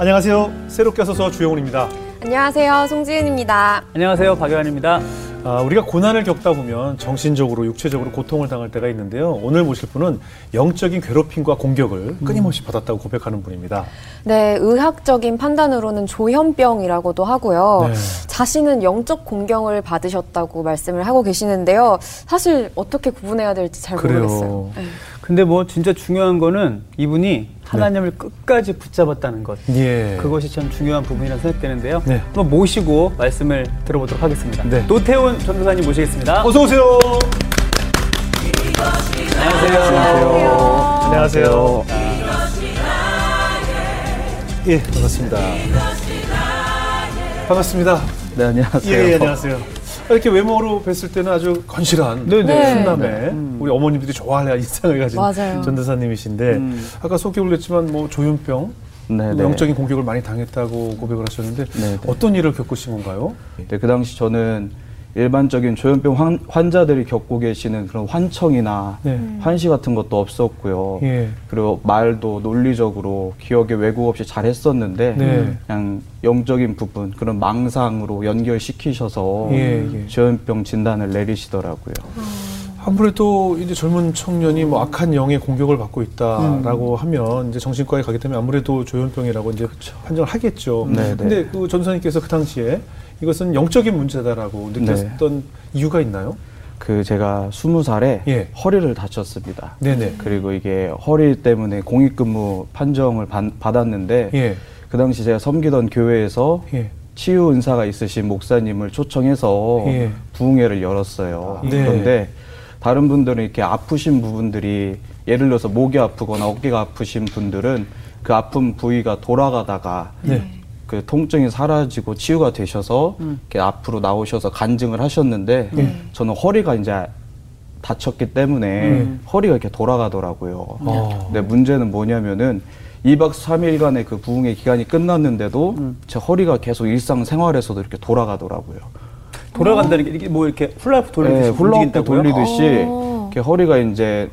안녕하세요. 새롭게 서서 주영훈입니다. 안녕하세요. 송지은입니다. 안녕하세요. 박효환입니다. 아, 우리가 고난을 겪다 보면 정신적으로, 육체적으로 고통을 당할 때가 있는데요. 오늘 모실 분은 영적인 괴롭힘과 공격을 끊임없이 받았다고 고백하는 분입니다. 네, 의학적인 판단으로는 조현병이라고도 하고요. 네. 자신은 영적 공경을 받으셨다고 말씀을 하고 계시는데요. 사실 어떻게 구분해야 될지 잘 그래요. 모르겠어요. 네. 근데 뭐 진짜 중요한 거는 이분이 하나님을 끝까지 붙잡았다는 것. 예. 그것이 참 중요한 부분이라고 생각되는데요. 네. 한번 모시고 말씀을 들어보도록 하겠습니다. 네. 노태훈 전도사님 모시겠습니다. 어서 오세요. 안녕하세요. 안녕하세요. 예, 반갑습니다. 반갑습니다. 네, 안녕하세요. 예, 예, 안녕하세요. 이렇게 외모로 뵀을 때는 아주 건실한 네, 네. 훈남의 우리 어머님들이 좋아할 인상을 가진 맞아요. 전도사님이신데 음. 아까 소개 올렸지만 뭐 조현병 네, 뭐 네. 영적인 공격을 많이 당했다고 고백을 하셨는데 네, 네. 어떤 일을 겪으신 건가요? 네, 그 당시 저는 일반적인 조현병 환, 환자들이 겪고 계시는 그런 환청이나 네. 환시 같은 것도 없었고요. 예. 그리고 말도 논리적으로 기억에 왜곡 없이 잘 했었는데 네. 그냥 영적인 부분 그런 망상으로 연결시키셔서 예, 예. 조현병 진단을 내리시더라고요. 아무래도 이제 젊은 청년이 뭐 악한 영의 공격을 받고 있다라고 음. 하면 이제 정신과에 가게 되면 아무래도 조현병이라고 이제 판정을 하겠죠. 네, 네. 근데 그 전도사님께서 그 당시에 이것은 영적인 문제다라고 느꼈던 이유가 있나요? 그 제가 스무 살에 예. 허리를 다쳤습니다. 네네. 그리고 이게 허리 때문에 공익근무 판정을 받, 받았는데 예. 그 당시 제가 섬기던 교회에서 예. 치유 은사가 있으신 목사님을 초청해서 예. 부흥회를 열었어요. 네. 그런데 다른 분들은 이렇게 아프신 부분들이 예를 들어서 목이 아프거나 어깨가 아프신 분들은 그 아픈 부위가 돌아가다가 네. 그 통증이 사라지고 치유가 되셔서 이렇게 앞으로 나오셔서 간증을 하셨는데 저는 허리가 이제 다쳤기 때문에 허리가 이렇게 돌아가더라고요. 어. 근데 문제는 뭐냐면은 2박 3일간의 그 부흥의 기간이 끝났는데도 제 허리가 계속 일상생활에서도 이렇게 돌아가더라고요. 돌아간다는 게 이게 뭐 이렇게 훌라후프 돌리듯이 네, 움직인다고요? 돌리듯이 어. 이렇게 허리가 이제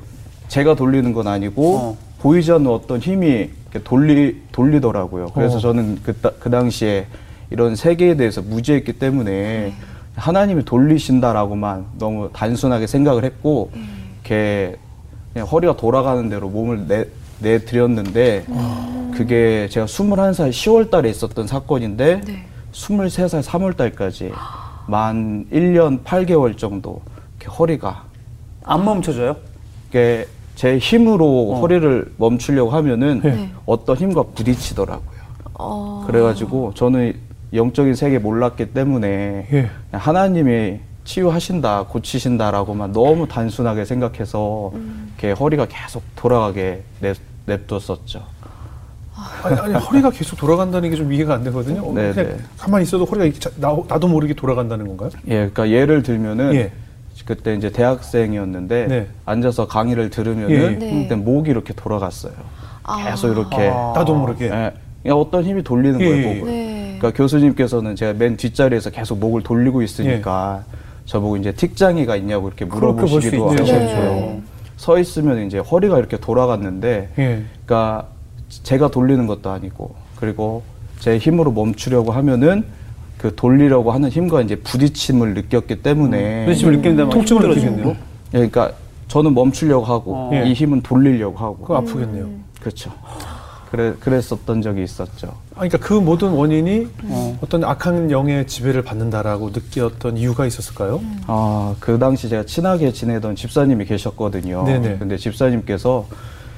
제가 돌리는 건 아니고 어. 보이지 않는 어떤 힘이 이렇게 돌리 돌리더라고요. 그래서 어. 저는 그, 따- 그 당시에 이런 세계에 대해서 무지했기 때문에 하나님이 돌리신다라고만 너무 단순하게 생각을 했고 이렇게 그냥 허리가 돌아가는 대로 몸을 내, 내드렸는데 그게 제가 21살 10월 달에 있었던 사건인데 네. 23살 3월 달까지 만 1년 8개월 정도 이렇게 허리가 안 멈춰져요? 이게 제 힘으로 어. 허리를 멈추려고 하면은 네. 어떤 힘과 부딪히더라고요. 어, 그래가지고 저는 영적인 세계 몰랐기 때문에 예. 하나님이 치유하신다, 고치신다라고만 너무 단순하게 생각해서 이렇게 허리가 계속 돌아가게 냅, 냅뒀었죠. 아니, 아니, 허리가 계속 돌아간다는 게 좀 이해가 안 되거든요. 어, 네, 그냥 네. 가만히 있어도 허리가 이렇게 자- 나, 나도 모르게 돌아간다는 건가요? 예, 그러니까 예를 들면은 예. 그때 이제 대학생이었는데 네. 앉아서 강의를 들으면은 예, 예. 네. 그때 목이 이렇게 돌아갔어요. 아. 계속 이렇게 아. 나도 모르게. 예, 그냥 어떤 힘이 돌리는 예, 거예요, 예, 목을. 네. 그러니까 교수님께서는 제가 맨 뒷자리에서 계속 목을 돌리고 있으니까 저보고 이제 틱장애가 있냐고 이렇게 물어보시기도. 네. 서 있으면 이제 허리가 이렇게 돌아갔는데 예. 그러니까 제가 돌리는 것도 아니고 그리고 제 힘으로 멈추려고 하면은 그 돌리려고 하는 힘과 이제 부딪힘을 느꼈기 때문에 부딪힘을 느낀다면 통증을. 느끼겠네요. 예, 그러니까 저는 멈추려고 하고 어. 이 힘은 돌리려고 하고 그거 아프겠네요. 그렇죠. 그래 그랬었던 적이 있었죠. 아, 그러니까 그 모든 원인이 어. 어. 떤 악한 영의 지배를 받는다라고 느꼈던 이유가 있었을까요? 아, 그 당시 제가 친하게 지내던 집사님이 계셨거든요. 네네. 근데 집사님께서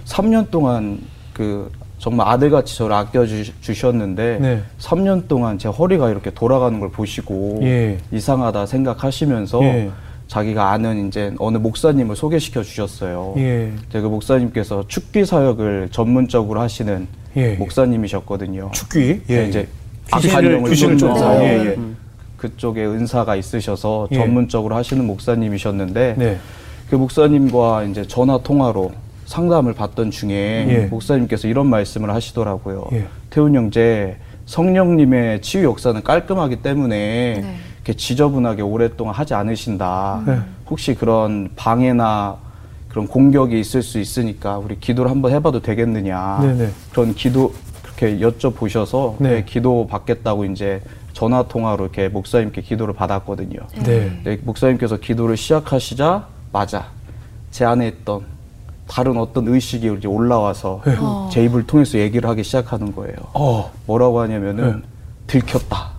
3년 동안 그 정말 아들같이 저를 아껴주셨는데 네. 3년 동안 제 허리가 이렇게 돌아가는 걸 보시고 예. 이상하다 생각하시면서 예. 자기가 아는 이제 어느 목사님을 소개시켜 주셨어요. 예. 그 목사님께서 축기 사역을 전문적으로 하시는 예. 목사님이셨거든요. 축귀. 예, 이제 귀신을- 악한 영을 귀신을 쫓는 예, 예, 예. 음. 그쪽에 은사가 있으셔서 예. 전문적으로 하시는 목사님이셨는데 네. 그 목사님과 이제 전화 통화로 상담을 받던 중에 예. 목사님께서 이런 말씀을 하시더라고요. 예. 태훈 형제 성령님의 치유 역사는 깔끔하기 때문에 네. 이렇게 지저분하게 오랫동안 하지 않으신다. 네. 혹시 그런 방해나 그런 공격이 있을 수 있으니까 우리 기도를 한번 해봐도 되겠느냐. 네네. 그런 기도 이렇게 여쭤보셔서 네. 네, 기도 받겠다고 이제 전화 통화로 이렇게 목사님께 기도를 받았거든요. 네. 네, 목사님께서 기도를 시작하시자마자 제 안에 있던 다른 어떤 의식이 이제 올라와서 네. 제 입을 통해서 얘기를 하기 시작하는 거예요. 어. 뭐라고 하냐면은 들켰다.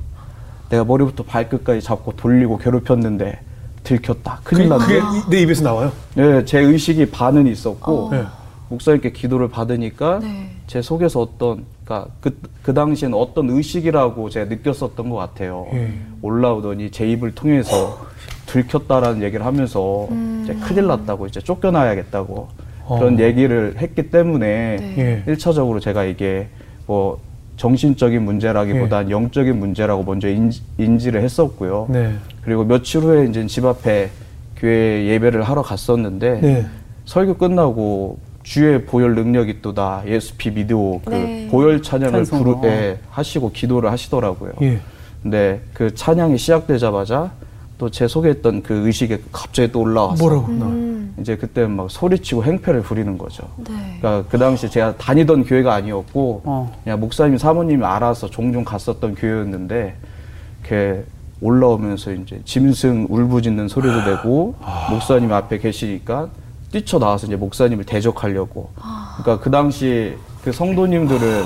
내가 머리부터 발끝까지 잡고 돌리고 괴롭혔는데 들켰다. 큰일 그게, 그게 내 입에서 나와요? 네, 제 의식이 반은 있었고 네. 목사님께 기도를 받으니까 네. 제 속에서 어떤 그러니까 그, 그 당시에는 어떤 의식이라고 제가 느꼈었던 것 같아요. 예. 올라오더니 제 입을 통해서 들켰다라는 얘기를 하면서 이제 큰일 났다고 이제 쫓겨나야겠다고 그런 어. 얘기를 했기 때문에 네. 예. 일차적으로 제가 이게 뭐 정신적인 문제라기보단 영적인 문제라고 먼저 인지, 인지 를 했었고요. 네. 그리고 며칠 후에 이제 집 앞에 교회 예배를 하러 갔었는데 네. 설교 끝나고 주의 보혈 능력이 또다 예수 피 믿으오 그 네. 보혈 찬양을. 부르 예, 하시고 기도를 하시더라고요. 예. 근데 그 찬양이 시작되자마자 또 제 속에 있던 그 의식이 갑자기 또 올라와서 뭐라고? 나. 음. 이제 그때 막 소리치고 행패를 부리는 거죠. 네. 그러니까 그 당시 제가 다니던 교회가 아니었고 어. 그냥 목사님 사모님이 알아서 종종 갔었던 교회였는데 이렇게 올라오면서 이제 짐승 울부짖는 소리도 내고 목사님 앞에 계시니까 뛰쳐 나와서 이제 목사님을 대적하려고 그러니까 그 당시 그 성도님들을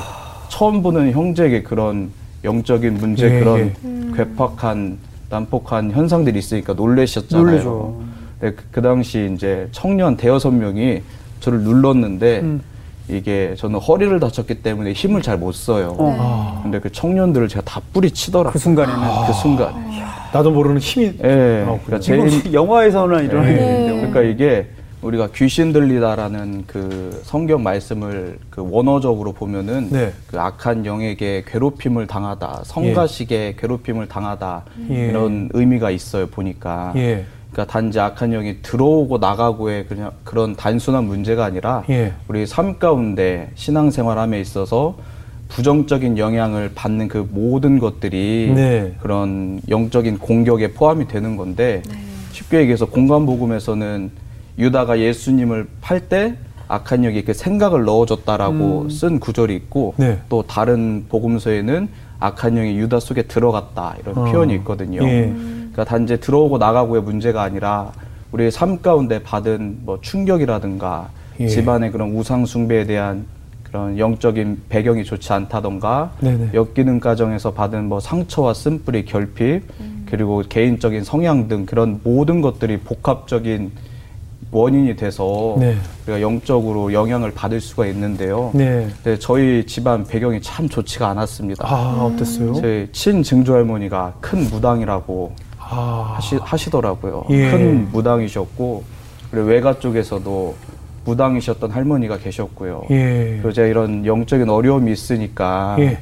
처음 보는 형제에게 그런 영적인 문제 예, 그런 예. 괴팍한 난폭한 현상들이 있으니까 놀라셨잖아요. 놀라죠. 네, 그, 그 당시 이제 청년 대여섯 명이 저를 눌렀는데 음. 이게 저는 허리를 다쳤기 때문에 힘을 잘 못 써요. 어. 아. 근데 그 청년들을 제가 다 뿌리치더라고요. 그 순간에는. 그 순간에. 나도 모르는 힘이. 예. 아, 그러니까? 제 영화에서나 이런 예. 일인데. 그러니까 이게 우리가 귀신 들리다라는 그 성경 말씀을 그 원어적으로 보면은 네. 그 악한 영에게 괴롭힘을 당하다, 성가식에 괴롭힘을 당하다 예. 이런 의미가 있어요 보니까. 예. 그러니까 단지 악한 영이 들어오고 나가고의 그냥 그런 단순한 문제가 아니라 예. 우리 삶 가운데 신앙생활함에 있어서 부정적인 영향을 받는 그 모든 것들이 네. 그런 영적인 공격에 포함이 되는 건데 쉽게 얘기해서 공간 복음에서는 유다가 예수님을 팔 때 악한 영이 그 생각을 넣어줬다라고 쓴 구절이 있고 네. 또 다른 복음서에는 악한 영이 유다 속에 들어갔다 이런 어. 표현이 있거든요. 예. 그러니까 단지 들어오고 나가고의 문제가 아니라 우리의 삶 가운데 받은 뭐 충격이라든가 예. 집안의 그런 우상 숭배에 대한 그런 영적인 배경이 좋지 않다던가 네네. 역기능 가정에서 받은 뭐 상처와 쓴뿌리 결핍 그리고 개인적인 성향 등 그런 모든 것들이 복합적인 원인이 돼서 네. 우리가 영적으로 영향을 받을 수가 있는데요. 네. 근데 저희 집안 배경이 참 좋지가 않았습니다. 아, 어땠어요? 제 친증조 할머니가 큰 무당이라고 아. 하시, 하시더라고요. 예. 큰 무당이셨고 그리고 외가 쪽에서도 무당이셨던 할머니가 계셨고요. 예. 그리고 제가 이런 영적인 어려움이 있으니까 예.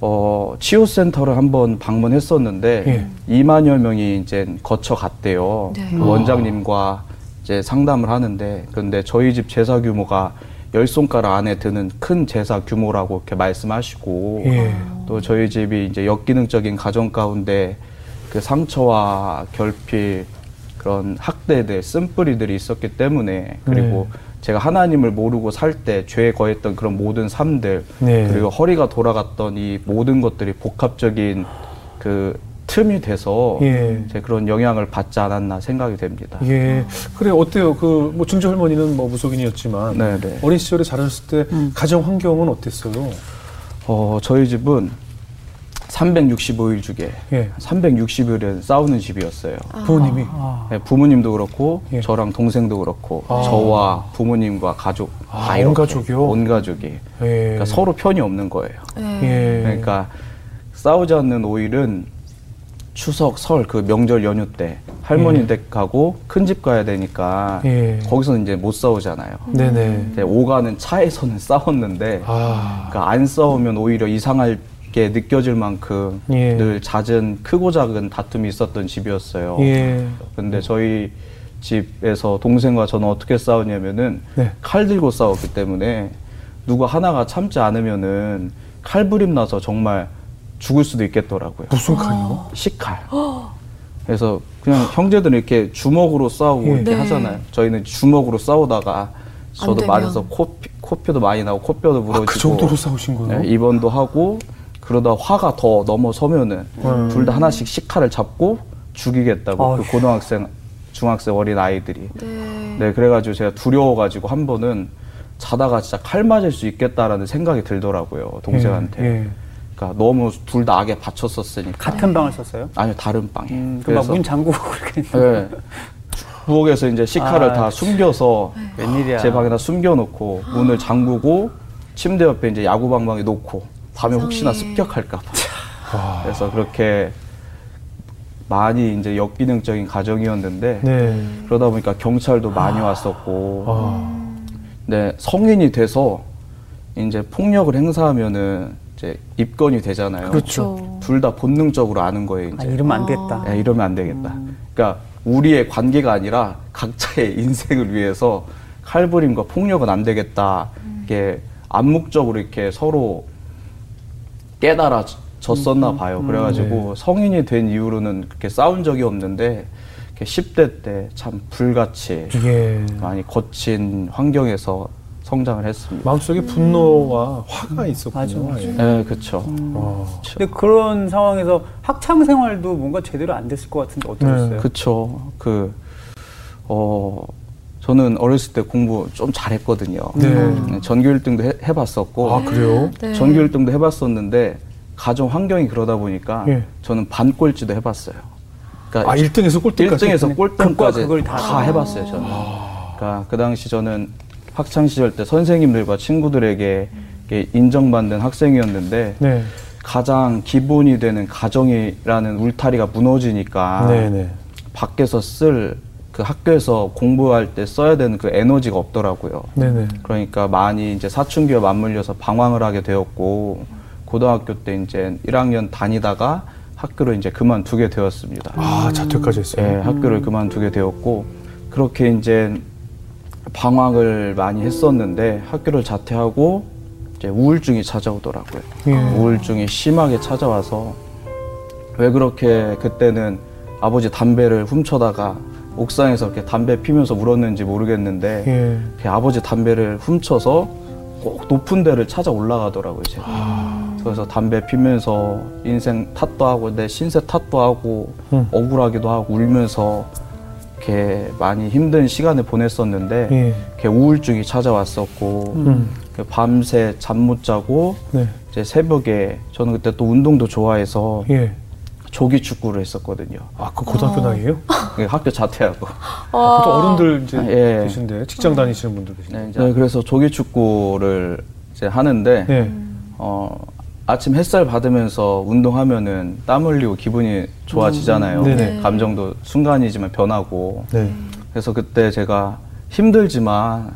어, 치유센터를 한번 방문했었는데 예. 2만여 명이 이제 거쳐 갔대요. 네. 그 원장님과 이제 상담을 하는데 그런데 저희 집 제사 규모가 열 손가락 안에 드는 큰 제사 규모라고 이렇게 말씀하시고 예. 또 저희 집이 이제 역기능적인 가정 가운데 그 상처와 결핍 그런 학대들 쓴뿌리들이 있었기 때문에 그리고 네. 제가 하나님을 모르고 살 때 죄에 거했던 그런 모든 삶들 네. 그리고 허리가 돌아갔던 이 모든 것들이 복합적인 그 틈이 돼서 예. 제 그런 영향을 받지 않았나 생각이 됩니다. 예. 그래, 어때요? 그, 뭐, 증조 할머니는 뭐 무속인이었지만. 네네. 어린 시절에 자랐을 때 가정 환경은 어땠어요? 어, 저희 집은 365일 중에 예. 360일은 싸우는 집이었어요. 부모님이. 아. 네, 부모님도 그렇고 예. 저랑 동생도 그렇고 아. 저와 부모님과 가족 아, 다온 이렇게 가족이요? 온 가족이 예. 그러니까 서로 편이 없는 거예요. 네. 예. 그러니까 싸우지 않는 5일은 추석, 설 그 명절 연휴 때 할머니 댁 가고 큰 집 가야 되니까 예. 거기서는 이제 못 싸우잖아요. 네네. 이제 오가는 차에서는 싸웠는데 아. 그러니까 안 싸우면 오히려 이상하게 느껴질 만큼 예. 늘 잦은 크고 작은 다툼이 있었던 집이었어요. 예. 근데 저희 집에서 동생과 저는 어떻게 싸우냐면은 네. 칼 들고 싸웠기 때문에 누구 하나가 참지 않으면은 칼부림 나서 정말 죽을 수도 있겠더라고요. 무슨 칼이요? 식칼. 그래서 그냥 형제들은 이렇게 주먹으로 싸우고 예. 이렇게 네. 하잖아요. 저희는 주먹으로 싸우다가 저도 되면. 맞아서 코, 코뼈도 많이 나고 코뼈도 아, 부러지고 그 정도로 싸우신 거예요? 네, 입원도 하고 그러다 화가 더 넘어서면은 음. 둘다 하나씩 식칼을 잡고 죽이겠다고 어휴. 그 고등학생 중학생 어린 아이들이 네. 네 그래가지고 제가 두려워가지고 한 번은 자다가 진짜 칼 맞을 수 있겠다라는 생각이 들더라고요 동생한테 예, 예. 그러니까 너무 둘 다 악에 받쳤었으니까. 같은 방을 썼어요? 아니요 다른 방에 음, 그막문 잠그고 그렇게. 네. 부엌에서 이제 식칼을 아, 다 숨겨서 웬일이야. 제 방에다 숨겨놓고 문을 잠그고 침대 옆에 이제 야구 방망이 놓고 밤에 혹시나 습격할까봐. 그래서 그렇게 많이 이제 역기능적인 가정이었는데 네. 그러다 보니까 경찰도 많이 왔었고. 아, 네 성인이 돼서 이제 폭력을 행사하면은 이제 입건이 되잖아요. 그렇죠. 둘 다 본능적으로 아는 거예요. 아, 이제 이러면 안 됐다. 야, 이러면 안 되겠다. 그러니까 우리의 관계가 아니라 각자의 인생을 위해서 칼부림과 폭력은 안 되겠다. 이게 암묵적으로 이렇게 서로 깨달아졌었나 봐요. 그래가지고 성인이 된 이후로는 그렇게 싸운 적이 없는데 이렇게 10대 때 참 불같이 이게 많이 거친 환경에서 성장을 했습니다. 마음속에 분노와 화가 있었군요. 맞아, 맞아. 예. 네, 그렇죠. 어, 근데 그런 상황에서 학창 생활도 뭔가 제대로 안 됐을 것 같은데 어떠셨어요? 네. 그쵸. 그, 어, 저는 어렸을 때 공부 좀 잘했거든요. 네. 전교 1등도 해, 해봤었고, 아, 그래요? 네. 전교 1등도 해봤었는데, 가정 환경이 그러다 보니까, 예. 저는 반꼴찌도 해봤어요. 그러니까 아, 1등에서 꼴등까지? 1등에서 꼴등까지 그걸 다. 다 해봤어요, 저는. 그러니까 그 당시 저는 학창 시절 때 선생님들과 친구들에게 인정받는 학생이었는데, 네. 가장 기본이 되는 가정이라는 울타리가 무너지니까 네네. 밖에서 쓸 그 학교에서 공부할 때 써야 되는 그 에너지가 없더라고요. 네네. 그러니까 많이 이제 사춘기와 맞물려서 방황을 하게 되었고 고등학교 때 이제 1학년 다니다가 학교를 이제 그만두게 되었습니다. 아, 자퇴까지 했어요? 예, 학교를 그만두게 되었고 그렇게 이제 방황을 많이 했었는데 학교를 자퇴하고 이제 우울증이 찾아오더라고요. 예. 우울증이 심하게 찾아와서 왜 그렇게 그때는 아버지 담배를 훔쳐다가 옥상에서 이렇게 담배 피면서 울었는지 모르겠는데 예. 그 아버지 담배를 훔쳐서 꼭 높은 데를 찾아 올라가더라고요 제가 그래서 담배 피면서 인생 탓도 하고 내 신세 탓도 하고 음. 억울하기도 하고 울면서 이렇게 많이 힘든 시간을 보냈었는데 예. 이렇게 우울증이 찾아왔었고 음. 그 밤새 잠 못 자고 네. 이제 새벽에 저는 그때 또 운동도 좋아해서 예. 조기 축구를 했었거든요. 아, 그 고등학교 나이에요? 그 학교 자퇴하고. 아, 보통 어른들 이제 아, 예. 계신데 직장 다니시는 분들 계신데. 네, 그래서 조기 축구를 이제 하는데 네. 어, 아침 햇살 받으면서 운동하면은 땀 흘리고 기분이 좋아지잖아요. 음, 네네. 감정도 순간이지만 변하고. 네. 그래서 그때 제가 힘들지만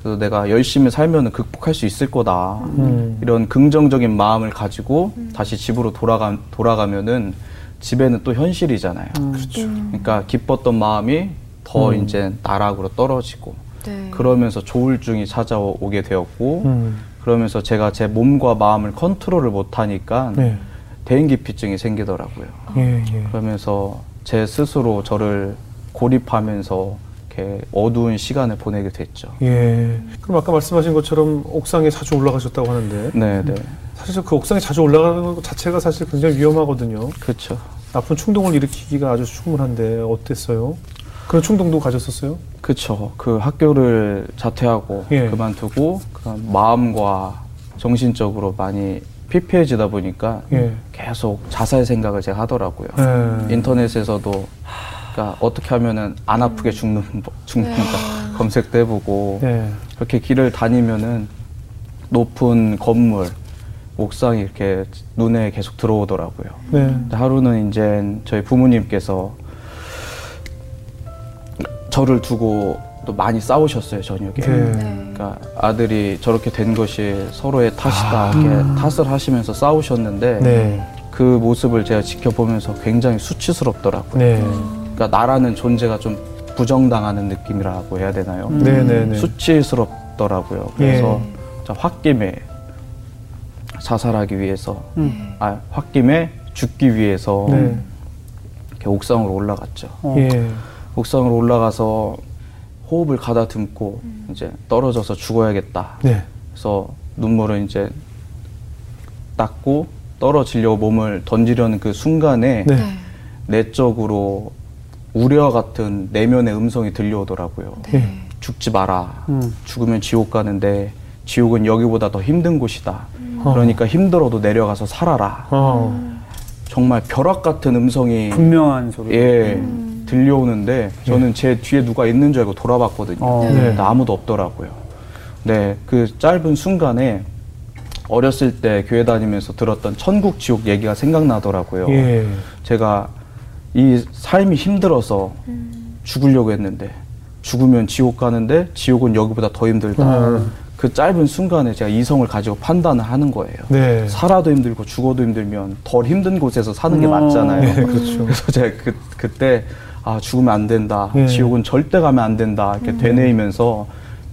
그래도 내가 열심히 살면은 극복할 수 있을 거다. 음. 이런 긍정적인 마음을 가지고 다시 집으로 돌아가 돌아가면은 집에는 또 현실이잖아요. 그렇죠. 그러니까 기뻤던 마음이 더 음. 이제 나락으로 떨어지고 네. 그러면서 조울증이 찾아오게 되었고 음. 그러면서 제가 제 몸과 마음을 컨트롤을 못 하니까 네. 대인기피증이 생기더라고요. 예, 예. 그러면서 제 스스로 저를 고립하면서 이렇게 어두운 시간을 보내게 됐죠. 예. 그럼 아까 말씀하신 것처럼 옥상에 자주 올라가셨다고 하는데 네, 네. 사실 그 옥상에 자주 올라가는 것 자체가 사실 굉장히 위험하거든요. 그렇죠. 나쁜 충동을 일으키기가 아주 충분한데 어땠어요? 그런 충동도 가졌었어요? 그렇죠. 그 학교를 자퇴하고 예. 그만두고 그런 마음과 정신적으로 많이 피폐해지다 보니까 예. 계속 자살 생각을 제가 하더라고요. 예. 인터넷에서도 그러니까 어떻게 하면은 안 아프게 죽는 법- 죽는다 검색도 해보고 예. 그렇게 길을 다니면은 높은 건물 옥상이 이렇게 눈에 계속 들어오더라고요. 네. 하루는 이제 저희 부모님께서 저를 두고 또 많이 싸우셨어요 저녁에. 네. 그러니까 아들이 저렇게 된 것이 서로의 탓이다 이렇게 탓을 하시면서 싸우셨는데 아. 네. 그 모습을 제가 지켜보면서 굉장히 수치스럽더라고요. 네. 그러니까 나라는 존재가 좀 부정당하는 느낌이라고 해야 되나요? 네, 네, 네. 수치스럽더라고요. 그래서 자, 홧김에 자살하기 위해서, 음. 아 홧김에 죽기 위해서 네. 이렇게 옥상으로 올라갔죠. 어. 예. 옥상으로 올라가서 호흡을 가다듬고 이제 떨어져서 죽어야겠다. 네. 그래서 눈물을 이제 닦고 떨어지려고 몸을 던지려는 그 순간에 네. 내적으로 우려 같은 내면의 음성이 들려오더라고요. 네. 죽지 마라. 음. 죽으면 지옥 가는데 지옥은 여기보다 더 힘든 곳이다. 그러니까 힘들어도 내려가서 살아라. 어. 정말 벼락 같은 음성이 분명한 소리. 예 들려오는데 저는 제 뒤에 누가 있는 줄 알고 돌아봤거든요. 어. 네. 근데 아무도 없더라고요. 네, 그 짧은 순간에 어렸을 때 교회 다니면서 들었던 천국 지옥 얘기가 생각나더라고요. 예. 제가 이 삶이 힘들어서 죽으려고 했는데 죽으면 지옥 가는데 지옥은 여기보다 더 힘들다. 음. 그 짧은 순간에 제가 이성을 가지고 판단을 하는 거예요. 네. 살아도 힘들고 죽어도 힘들면 덜 힘든 곳에서 사는 게 어. 맞잖아요. 네, 그렇죠. 그래서 제가 그, 그때 아 죽으면 안 된다. 네. 지옥은 절대 가면 안 된다. 이렇게 되뇌이면서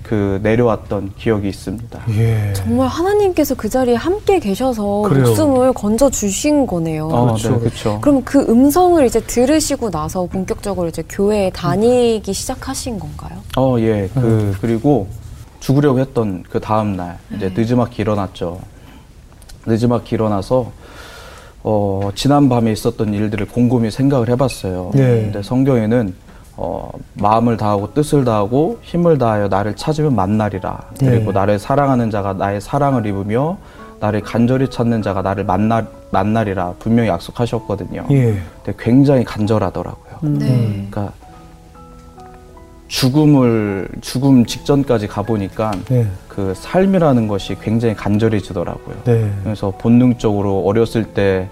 그 내려왔던 기억이 있습니다. 예. 정말 하나님께서 그 자리에 함께 계셔서 그래요. 목숨을 건져 주신 거네요. 아, 그렇죠. 네, 그렇죠. 그럼 그 음성을 이제 들으시고 나서 본격적으로 이제 교회에 다니기 시작하신 건가요? 어, 예. 그 그리고 죽으려고 했던 그 다음 날 이제 늦지막히 일어났죠. 늦지막히 일어나서 어, 지난 밤에 있었던 일들을 곰곰이 생각을 해봤어요. 네. 근데 성경에는 어, 마음을 다하고 뜻을 다하고 힘을 다하여 나를 찾으면 만나리라. 그리고 네. 나를 사랑하는 자가 나의 사랑을 입으며 나를 간절히 찾는 자가 나를 만나, 만나리라 분명히 약속하셨거든요. 예. 근데 굉장히 간절하더라고요. 네. 그러니까 죽음을 죽음 직전까지 가보니까 네. 그 삶이라는 것이 굉장히 간절해지더라고요. 네. 그래서 본능적으로 어렸을 때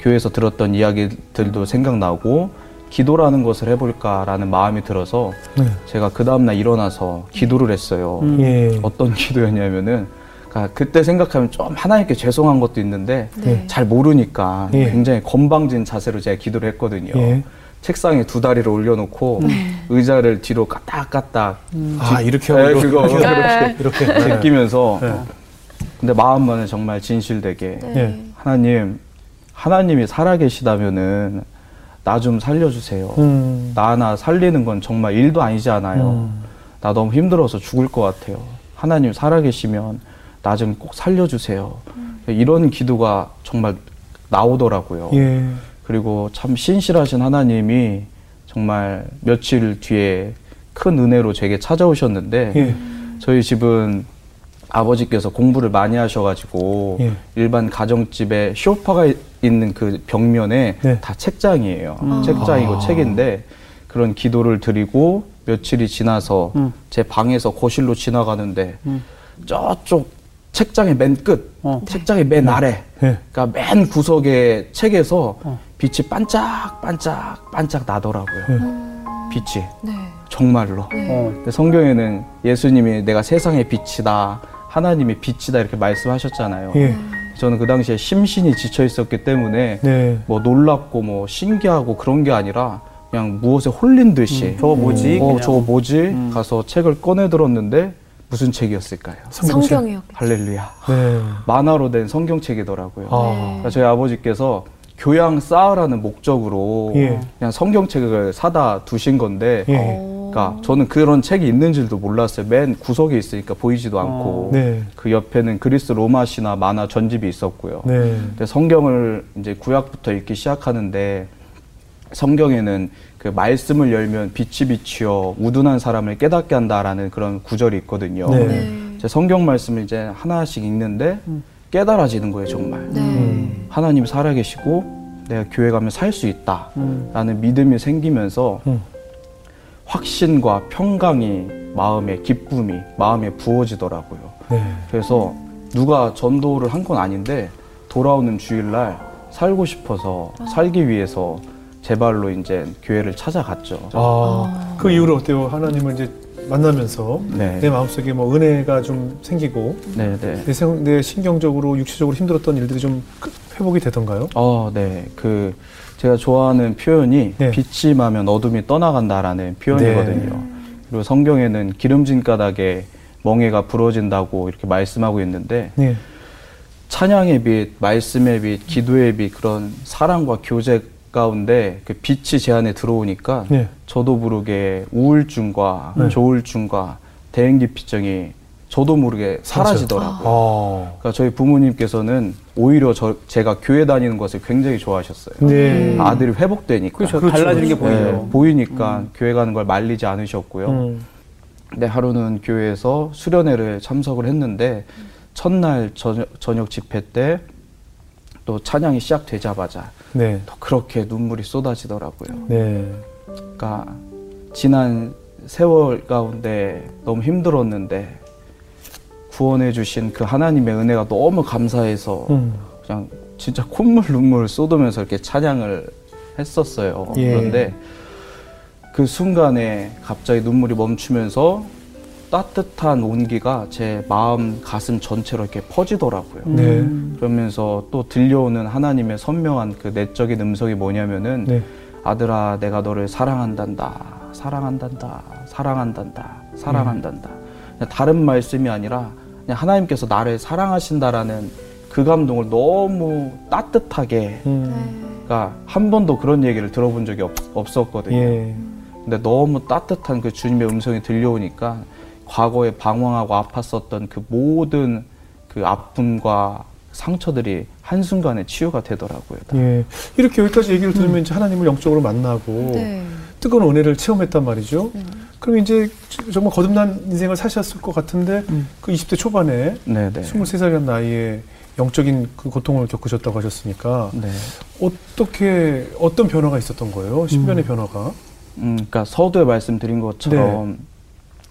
교회에서 들었던 이야기들도 생각나고 기도라는 것을 해볼까라는 마음이 들어서 네. 제가 그 다음날 일어나서 기도를 했어요. 예. 어떤 기도였냐면은 그러니까 그때 생각하면 좀 하나님께 죄송한 것도 있는데 네. 잘 모르니까 예. 굉장히 건방진 자세로 제가 기도를 했거든요. 예. 책상에 두 다리를 올려놓고 의자를 뒤로 까딱까딱 아, 이렇게 네, 하고 그거 이렇게 네. 이렇게 제끼면서 네. 근데 마음만은 정말 진실되게 네. 예. 하나님 하나님이 살아계시다면은 나 좀 살려주세요. 음. 나 하나 살리는 건 정말 일도 아니잖아요. 음. 나 너무 힘들어서 죽을 것 같아요. 하나님 살아계시면 나 좀 꼭 살려주세요. 이런 기도가 정말 나오더라고요. 예. 그리고 참 신실하신 하나님이 정말 며칠 뒤에 큰 은혜로 제게 찾아오셨는데 예. 저희 집은 아버지께서 공부를 많이 하셔가지고 예. 일반 가정집에 쇼파가 있는 그 벽면에 네. 다 책장이에요. 음. 책장이고 아. 책인데 그런 기도를 드리고 며칠이 지나서 음. 제 방에서 거실로 지나가는데 음. 저쪽 책장의 맨 끝, 어. 네. 책장의 맨 아래, 예. 그러니까 맨 구석의 책에서 어. 빛이 반짝반짝 반짝 나더라고요. 예. 빛이 네. 정말로. 어. 근데 성경에는 예수님이 내가 세상의 빛이다, 하나님이 빛이다 이렇게 말씀하셨잖아요. 예. 저는 그 당시에 심신이 지쳐 있었기 때문에 네. 뭐 놀랍고 뭐 신기하고 그런 게 아니라 그냥 무엇에 홀린 듯이 저거 뭐지? 어. 저거 뭐지? 음. 가서 책을 꺼내 들었는데 무슨 책이었을까요? 성경책. 성경이요. 할렐루야. 네. 만화로 된 성경책이더라고요. 아. 그러니까 저희 아버지께서 교양 쌓으라는 목적으로 예. 그냥 성경책을 사다 두신 건데 예. 어. 그러니까 저는 그런 책이 있는 줄도 몰랐어요. 맨 구석에 있으니까 보이지도 않고 네. 그 옆에는 그리스 로마 신화 만화 전집이 있었고요. 네. 근데 성경을 이제 구약부터 읽기 시작하는데 성경에는 그 말씀을 열면 빛이 비치어 우둔한 사람을 깨닫게 한다라는 그런 구절이 있거든요. 네. 네. 제 성경 말씀을 이제 하나씩 읽는데 깨달아지는 거예요, 정말. 네. 음. 하나님 살아계시고 내가 교회 가면 살 수 있다라는 음. 믿음이 생기면서 음. 확신과 평강이 마음에 기쁨이 마음에 부어지더라고요. 네. 그래서 누가 전도를 한 건 아닌데 돌아오는 주일날 살고 싶어서 살기 위해서 제 발로 이제 교회를 찾아갔죠. 아, 그 이후로 어때요? 하나님을 이제 만나면서 네. 내 마음속에 뭐 은혜가 좀 생기고 네, 네. 내, 생, 내 신경적으로 육체적으로 힘들었던 일들이 좀 회복이 되던가요? 어, 네. 그 제가 좋아하는 표현이 네. 빛이 마면 어둠이 떠나간다라는 표현이거든요. 그리고 성경에는 기름진 가닥에 멍에가 부러진다고 이렇게 말씀하고 있는데 네. 찬양의 빛, 말씀의 빛, 기도의 빛 그런 사랑과 교제 가 가운데 그 빛이 제 안에 들어오니까 네. 저도 모르게 우울증과 네. 조울증과 대행기피증이 저도 모르게 사라지더라고요. 아. 그러니까 저희 부모님께서는 오히려 저, 제가 교회 다니는 것을 굉장히 좋아하셨어요. 네. 아들이 회복되니까. 그렇죠. 그렇죠. 달라지는 게 네, 보이죠. 보이니까 교회 가는 걸 말리지 않으셨고요. 음. 근데 하루는 교회에서 수련회를 참석을 했는데 첫날 저녁, 저녁 집회 때 또 찬양이 시작되자마자 네. 또 그렇게 눈물이 쏟아지더라고요. 네. 그러니까 지난 세월 가운데 너무 힘들었는데 구원해 주신 그 하나님의 은혜가 너무 감사해서 음. 그냥 진짜 콧물 눈물을 쏟으면서 이렇게 찬양을 했었어요. 예. 그런데 그 순간에 갑자기 눈물이 멈추면서 따뜻한 온기가 제 마음, 가슴 전체로 이렇게 퍼지더라고요. 네. 그러면서 또 들려오는 하나님의 선명한 그 내적인 음성이 뭐냐면은 네. 아들아 내가 너를 사랑한단다 사랑한단다 사랑한단다 사랑한단다 그냥 다른 말씀이 아니라 그냥 하나님께서 나를 사랑하신다라는 그 감동을 너무 따뜻하게 음. 그러니까 한 번도 그런 얘기를 들어본 적이 없, 없었거든요 예. 근데 너무 따뜻한 그 주님의 음성이 들려오니까 과거에 방황하고 아팠었던 그 모든 그 아픔과 상처들이 한순간에 치유가 되더라고요 다. 예. 이렇게 여기까지 얘기를 들으면 이제 하나님을 영적으로 만나고 네. 뜨거운 은혜를 체험했단 말이죠. 그럼 이제 정말 거듭난 인생을 사셨을 것 같은데 그 20대 초반에 네네 23살이란 나이에 영적인 그 고통을 겪으셨다고 하셨으니까 네. 어떻게 어떤 변화가 있었던 거예요? 신변의 변화가? 음, 그러니까 서두에 말씀드린 것처럼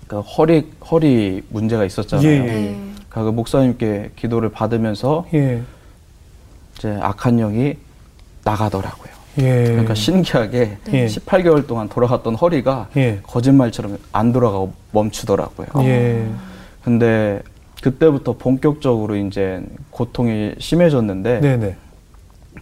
그 허리 허리 문제가 있었잖아요. 네. 예, 예. 네. 그러니까 그 목사님께 기도를 받으면서 예. 이제 악한 영이 나가더라고요. 예. 그러니까 신기하게 예. 18개월 동안 돌아갔던 허리가 예. 거짓말처럼 안 돌아가고 멈추더라고요. 예. 근데 그때부터 본격적으로 이제 고통이 심해졌는데 네네.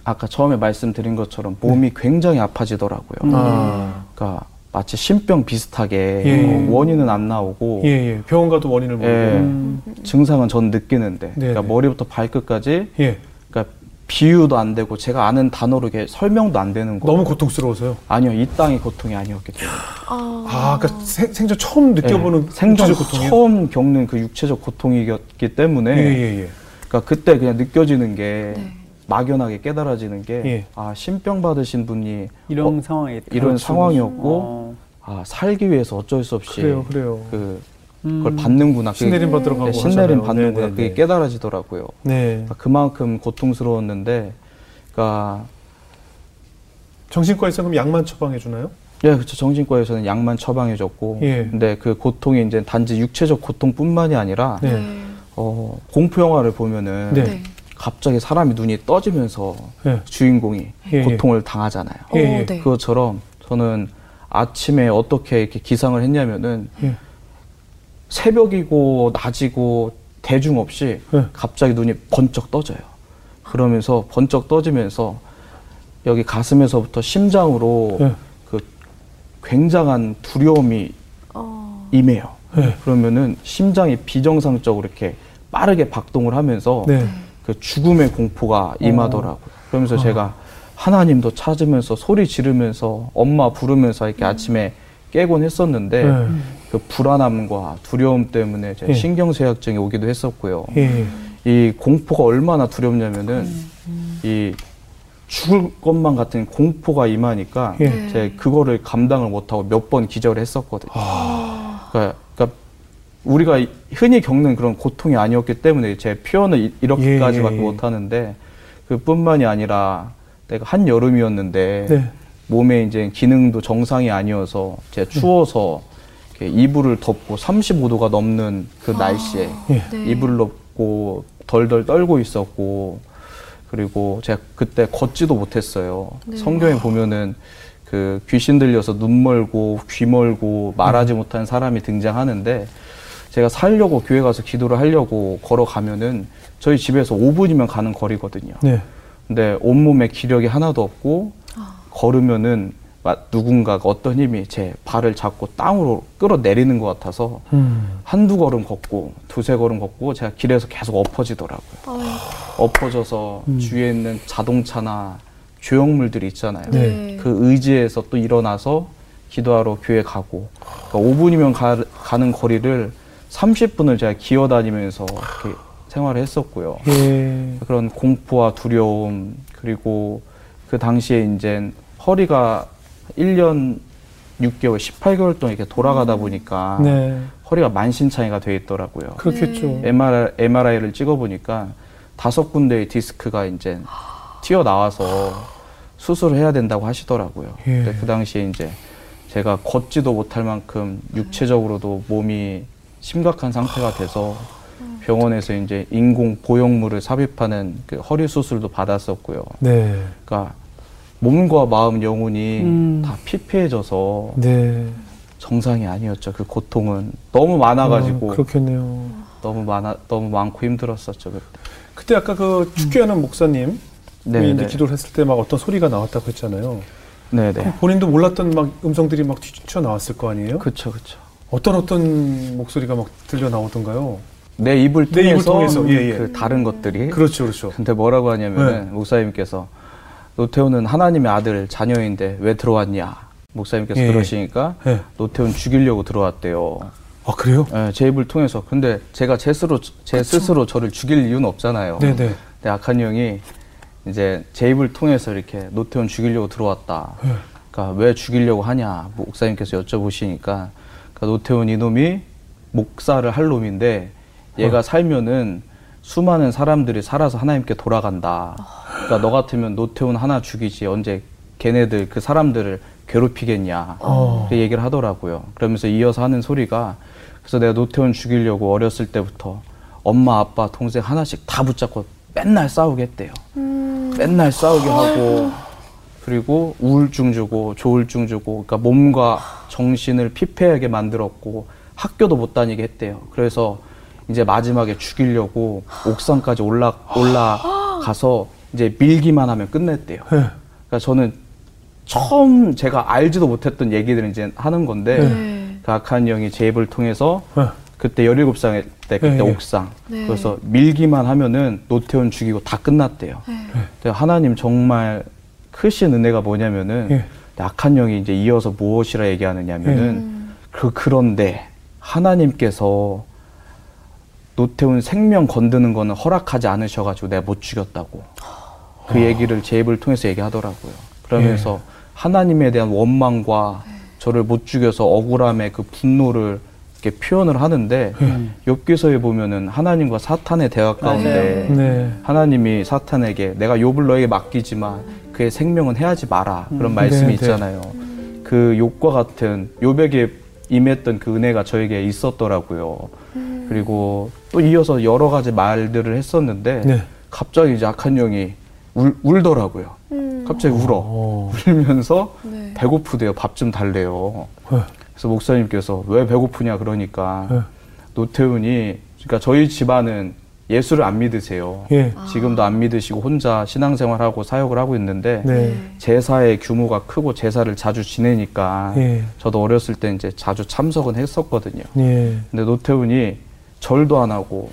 아까 처음에 말씀드린 것처럼 몸이 굉장히 아파지더라고요. 아. 그러니까 마치 신병 비슷하게 예. 어, 원인은 안 나오고 예, 예. 병원 가도 원인을 모르고. 예, 음. 증상은 전 느끼는데 네네. 그러니까 머리부터 발끝까지 예. 그러니까 비유도 안 되고 제가 아는 단어로 이게 설명도 안 되는 거예요. 너무 고통스러워서요. 아니요 이 땅의 고통이 아니었기 때문에 아, 아, 그러니까 생, 생전 처음 느껴보는 예, 생전 육체적 고통이요? 처음 겪는 그 육체적 고통이었기 때문에 예, 예, 예. 그러니까 그때 그냥 느껴지는 게 네. 막연하게 깨달아지는 게 예. 아 신병 받으신 분이 이런 어, 상황에 이런. 상황이었고 어. 아 살기 위해서 어쩔 수 없이 그래요, 그래요. 그 음. 그걸 받는구나 신내림 받으러 가고 네, 신내림. 받는구나 네, 네, 그게 네. 깨달아지더라고요. 네. 그러니까 그만큼 고통스러웠는데, 그러니까 정신과에서 그럼 약만 처방해 주나요? 예, 그렇죠. 정신과에서는 약만 처방해 줬고, 예. 근데 그 고통이 이제 단지 육체적 고통뿐만이 아니라 네. 어, 공포 영화를 보면은 네. 네. 갑자기 사람이 눈이 떠지면서 예. 주인공이 예, 예. 고통을 당하잖아요. 어, 예, 예. 네. 그것처럼 저는 아침에 어떻게 이렇게 기상을 했냐면은 예. 새벽이고 낮이고 대중 없이 예. 갑자기 눈이 번쩍 떠져요. 그러면서 번쩍 떠지면서 여기 가슴에서부터 심장으로 예. 그 굉장한 두려움이 어, 임해요. 예. 그러면은 심장이 비정상적으로 이렇게 빠르게 박동을 하면서 네. 그 죽음의 공포가 임하더라고요. 그러면서 제가 하나님도 찾으면서 소리 지르면서 엄마 부르면서 이렇게 아침에 깨곤 했었는데 네. 그 불안함과 두려움 때문에 제 예. 신경쇠약증이 오기도 했었고요. 예. 이 공포가 얼마나 두렵냐면은 음, 이 죽을 것만 같은 공포가 임하니까 예. 네. 제 그거를 감당을 못하고 몇 번 기절을 했었거든요. 아. 그러니까, 그러니까 우리가 이- 흔히 겪는 그런 고통이 아니었기 때문에 제 표현을 이- 이렇게까지밖에 예, 예, 예. 못하는데 그뿐만이 아니라 내가 한 여름이었는데 네. 몸에 이제 기능도 정상이 아니어서 제가 추워서 이렇게 이불을 덮고 35도가 넘는 그 날씨에 예. 네. 이불을 덮고 덜덜 떨고 있었고 그리고 제가 그때 걷지도 못했어요. 네. 성경에 보면은 그 귀신 들려서 눈 멀고 귀 멀고 말하지 못하는 사람이 등장하는데 제가 살려고 교회 가서 기도를 하려고 걸어가면은 저희 집에서 5분이면 가는 거리거든요. 네. 근데 온몸에 기력이 하나도 없고 걸으면은 마- 누군가가 어떤 힘이 제 발을 잡고 땅으로 끌어내리는 것 같아서 음. 한두 걸음 걷고 두세 걸음 걷고 제가 길에서 계속 엎어지더라고요. 아유, 엎어져서 음. 주위에 있는 자동차나 조형물들이 있잖아요. 네. 그 의지에서 또 일어나서 기도하러 교회 가고 그러니까 5분이면 가, 가는 거리를 30분을 제가 기어 다니면서 이렇게 생활을 했었고요. 예. 그런 공포와 두려움 그리고 그 당시에 이제 허리가 1년 6개월, 18개월 동안 이렇게 돌아가다 보니까 네. 허리가 만신창이가 돼 있더라고요. 그렇겠죠. MRI, MRI를 찍어 보니까 다섯 군데의 디스크가 이제 튀어 나와서 수술을 해야 된다고 하시더라고요. 예. 근데 그 당시에 이제 제가 걷지도 못할 만큼 육체적으로도 몸이 심각한 상태가 돼서 병원에서 이제 인공 보형물을 삽입하는 그 허리 수술도 받았었고요. 네. 그러니까 몸과 마음, 영혼이 음. 다 피폐해져서 네. 정상이 아니었죠. 그 고통은 너무 많아가지고 어, 그렇겠네요. 너무 많아 너무 많고 힘들었었죠 그때. 그때 아까 그 축교하는 목사님 네, 이 이제 네. 기도를 했을 때 막 어떤 소리가 나왔다고 했잖아요. 네네. 그럼 본인도 몰랐던 막 음성들이 막 튀어 나왔을 거 아니에요? 그쵸 그쵸. 어떤 어떤 목소리가 막 들려 나오던가요? 내 입을 내 입을 통해서, 통해서, 예, 예. 그 다른 것들이. 그렇죠, 그렇죠. 근데 뭐라고 하냐면은 네. 목사님께서 노태우는 하나님의 아들 자녀인데 왜 들어왔냐? 목사님께서 예, 예. 그러시니까 예. 노태우는 죽이려고 들어왔대요. 아 그래요? 예, 제 입을 통해서. 근데 제가 제 스스로 제 스스로 저를 죽일 이유는 없잖아요. 네네. 근데 악한 형이 이제 제 입을 통해서 이렇게 노태우는 죽이려고 들어왔다. 예. 그러니까 왜 죽이려고 하냐 목사님께서 여쭤보시니까 그러니까 노태훈 이놈이 목사를 할 놈인데 얘가 살면은 수많은 사람들이 살아서 하나님께 돌아간다. 그러니까 너 같으면 노태훈 하나 죽이지 언제 걔네들 그 사람들을 괴롭히겠냐. 어. 그 얘기를 하더라고요. 그러면서 이어서 하는 소리가 그래서 내가 노태훈 죽이려고 어렸을 때부터 엄마 아빠 동생 하나씩 다 붙잡고 맨날 싸우게 했대요. 맨날 싸우게 하고 그리고 우울증 주고 조울증 주고 그러니까 몸과 정신을 피폐하게 만들었고 학교도 못 다니게 했대요. 그래서 이제 마지막에 죽이려고 옥상까지 올라 올라가서 이제 밀기만 하면 끝냈대요. 예. 그러니까 저는 처음 제가 알지도 못했던 얘기들을 이제 하는 건데 네. 그 악한 형이 제 입을 통해서 예. 그때 17살 때 그때 예, 예. 옥상 네. 그래서 밀기만 하면은 노태훈 죽이고 다 끝났대요. 네. 근데 하나님 정말 크신 은혜가 뭐냐면은 예. 악한 영이 이제 이어서 무엇이라 얘기하느냐면은 그 그런데 하나님께서 노태훈 생명 건드는 거는 허락하지 않으셔가지고 내가 못 죽였다고 그 얘기를 제 입을 통해서 얘기하더라고요. 그러면서 하나님에 대한 원망과 저를 못 죽여서 억울함의 그 분노를 이렇게 표현을 하는데 욥기서에 보면은 하나님과 사탄의 대화 가운데 네. 하나님이 사탄에게 내가 욥을 너에게 맡기지만 그의 생명은 해하지 마라 그런 말씀이 네, 네. 있잖아요. 그 욥과 같은 욥에게 임했던 그 은혜가 저에게 있었더라고요. 그리고 또 이어서 여러 가지 말들을 했었는데 네. 갑자기 이제 악한 영이 울, 울더라고요. 갑자기 울어. 어. 울면서 네. 배고프대요. 밥 좀 달래요. 예. 그래서 목사님께서 왜 배고프냐 그러니까 예. 노태훈이 그러니까 저희 집안은 예수를 안 믿으세요. 예. 지금도 안 믿으시고 혼자 신앙생활하고 사역을 하고 있는데 네. 제사의 규모가 크고 제사를 자주 지내니까 예. 저도 어렸을 때 이제 자주 참석은 했었거든요. 예. 근데 노태훈이 절도 안 하고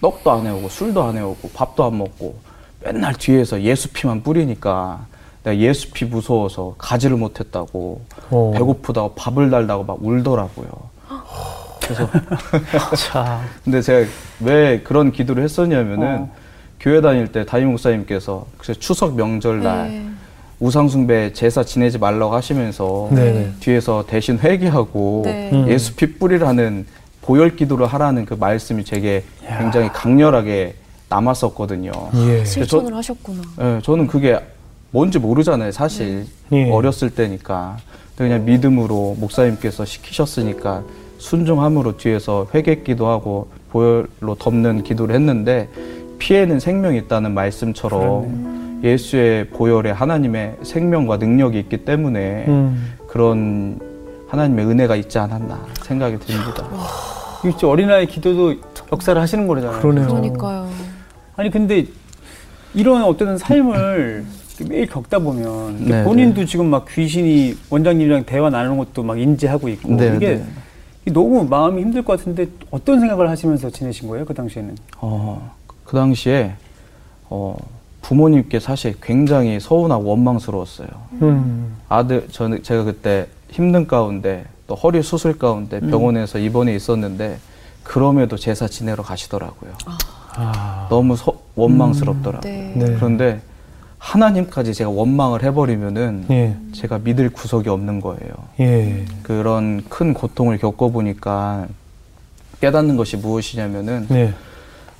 떡도 안 해오고 술도 안 해오고 밥도 안 먹고 맨날 뒤에서 예수 피만 뿌리니까 내가 예수 피 무서워서 가지를 못했다고 어. 배고프다고 밥을 달라고 막 울더라고요. 그래서 자, 근데 제가 왜 그런 기도를 했었냐면은 어. 교회 다닐 때 담임 목사님께서 그 추석 명절날 네. 우상숭배 제사 지내지 말라고 하시면서 네네. 뒤에서 대신 회개하고 네. 음. 예수 피 뿌리라는 보혈 기도를 하라는 그 말씀이 제게 굉장히 강렬하게 남았었거든요. 예. 실천을 하셨구나. 예, 저는 그게 뭔지 모르잖아요, 사실. 예. 어렸을 때니까. 그냥 믿음으로 목사님께서 시키셨으니까 순종함으로 뒤에서 회개 기도하고 보혈로 덮는 기도를 했는데 피에는 생명이 있다는 말씀처럼 예수의 보혈에 하나님의 생명과 능력이 있기 때문에 음. 그런 하나님의 은혜가 있지 않았나 생각이 듭니다. 진짜 어린아이 기도도 역사를 하시는 거잖아요. 그러네요. 그러니까요. 아니 근데 이런 어떤 삶을 매일 겪다 보면 네, 본인도 지금 막 귀신이 원장님이랑 대화 나누는 것도 막 인지하고 있고 네, 이게 네. 이게 너무 마음이 힘들 것 같은데 어떤 생각을 하시면서 지내신 거예요 그 당시에는? 어, 그 당시에 어, 부모님께 사실 굉장히 서운하고 원망스러웠어요. 음. 아들 저는 제가 그때 힘든 가운데 또 허리 수술 가운데 병원에서 입원해 있었는데 그럼에도 제사 지내러 가시더라고요. 아. 너무 서- 원망스럽더라고요. 네. 네. 그런데 하나님까지 제가 원망을 해버리면은 예. 제가 믿을 구석이 없는 거예요. 예. 그런 큰 고통을 겪어보니까 깨닫는 것이 무엇이냐면은 네.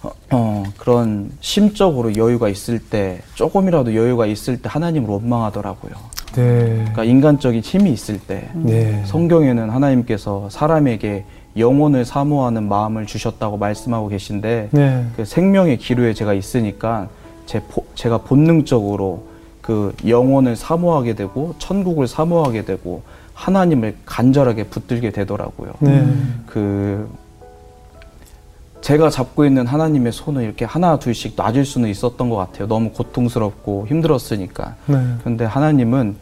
어, 어, 그런 심적으로 여유가 있을 때 조금이라도 여유가 있을 때 하나님을 원망하더라고요. 네. 그러니까 인간적인 힘이 있을 때 네. 성경에는 하나님께서 사람에게 영혼을 사모하는 마음을 주셨다고 말씀하고 계신데 네. 그 생명의 기로에 제가 있으니까 제 보- 제가 본능적으로 그 영혼을 사모하게 되고 천국을 사모하게 되고 하나님을 간절하게 붙들게 되더라고요. 네. 그 제가 잡고 있는 하나님의 손을 이렇게 하나 둘씩 놔줄 수는 있었던 것 같아요. 너무 고통스럽고 힘들었으니까. 네. 근데 하나님은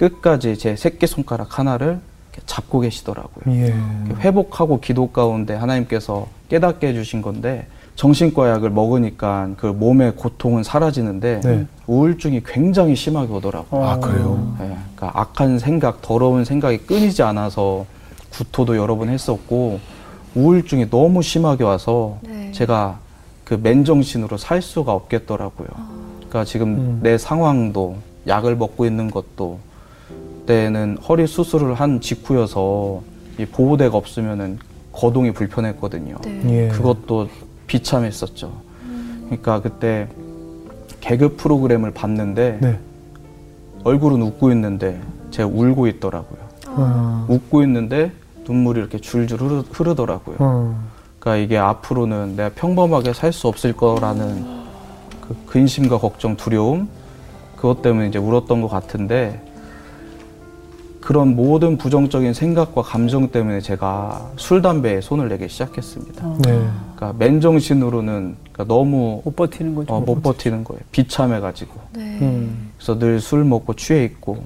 끝까지 제 새끼 손가락 하나를 이렇게 잡고 계시더라고요. 예. 회복하고 기도 가운데 하나님께서 깨닫게 해주신 건데 정신과 약을 먹으니까 그 몸의 고통은 사라지는데 네. 우울증이 굉장히 심하게 오더라고요. 아, 그래요? 예, 그러니까 악한 생각, 더러운 생각이 끊이지 않아서 구토도 여러 번 했었고 우울증이 너무 심하게 와서 네. 제가 그 맨정신으로 살 수가 없겠더라고요. 그러니까 지금 음. 내 상황도 약을 먹고 있는 것도 그때는 허리 수술을 한 직후여서 이 보호대가 없으면은 거동이 불편했거든요. 네. 예. 그것도 비참했었죠. 그러니까 그때 개그 프로그램을 봤는데 네. 얼굴은 웃고 있는데 제가 울고 있더라고요. 어. 웃고 있는데 눈물이 이렇게 줄줄 흐르, 흐르더라고요. 어. 그러니까 이게 앞으로는 내가 평범하게 살 수 없을 거라는 그 근심과 걱정, 두려움 그것 때문에 이제 울었던 것 같은데 그런 모든 부정적인 생각과 감정 때문에 제가 술 담배에 손을 내기 시작했습니다. 네. 그러니까 맨정신으로는 그러니까 너무 못 버티는 거죠. 어, 못 버티는 거예요. 비참해가지고. 네. 음. 그래서 늘 술 먹고 취해 있고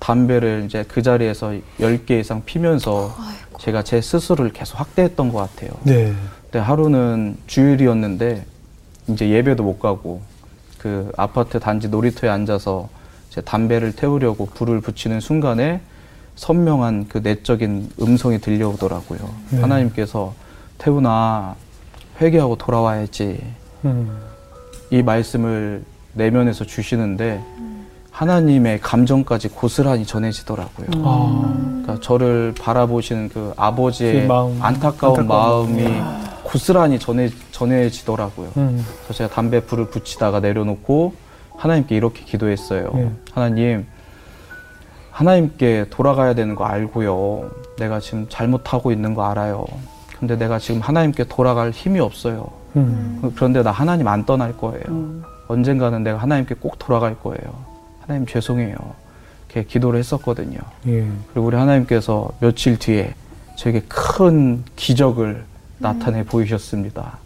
담배를 이제 그 자리에서 10개 이상 피면서 아이고. 제가 제 스스로를 계속 학대했던 것 같아요. 네. 근데 하루는 주일이었는데 이제 예배도 못 가고 그 아파트 단지 놀이터에 앉아서 제 담배를 태우려고 불을 붙이는 순간에 선명한 그 내적인 음성이 들려오더라고요. 네. 하나님께서 태훈아 회개하고 돌아와야지 음. 이 말씀을 내면에서 주시는데 하나님의 감정까지 고스란히 전해지더라고요. 아. 그러니까 저를 바라보시는 그 아버지의 그 마음, 안타까운, 안타까운 마음이 고스란히 전해, 전해지더라고요. 음. 그래서 제가 담배 불을 붙이다가 내려놓고 하나님께 이렇게 기도했어요. 예. 하나님, 하나님께 돌아가야 되는 거 알고요. 내가 지금 잘못하고 있는 거 알아요. 근데 내가 지금 하나님께 돌아갈 힘이 없어요. 음. 그런데 나 하나님 안 떠날 거예요. 음. 언젠가는 내가 하나님께 꼭 돌아갈 거예요. 하나님 죄송해요. 이렇게 기도를 했었거든요. 예. 그리고 우리 하나님께서 며칠 뒤에 저에게 큰 기적을 나타내 보이셨습니다.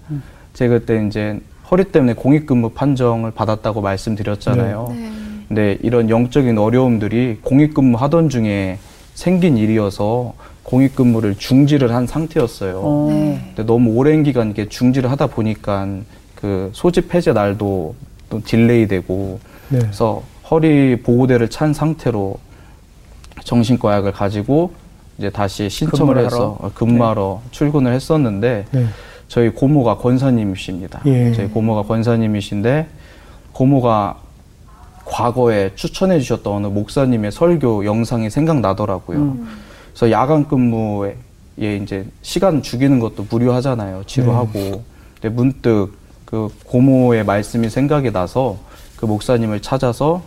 제가 그때 이제 허리 때문에 공익근무 판정을 받았다고 말씀드렸잖아요. 네. 근 데 이런 영적인 어려움들이 공익근무 하던 중에 생긴 일이어서 공익근무를 중지를 한 상태였어요. 어. 네. 근데 너무 오랜 기간 이게 중지를 하다 보니까 그 소집 해제 날도 또 delay 되고 네. 그래서 허리 보호대를 찬 상태로 정신과 약을 가지고 이제 다시 신청을 해서 하러? 어, 근무하러 출근을 했었는데 네. 저희 고모가 권사님이십니다. 예. 저희 고모가 권사님이신데 고모가 과거에 추천해 주셨던 어느 목사님의 설교 영상이 생각나더라고요. 음. 그래서 야간 근무에 이제 시간 죽이는 것도 무료하잖아요. 지루하고. 근데 문득 그 고모의 말씀이 생각이 나서 그 목사님을 찾아서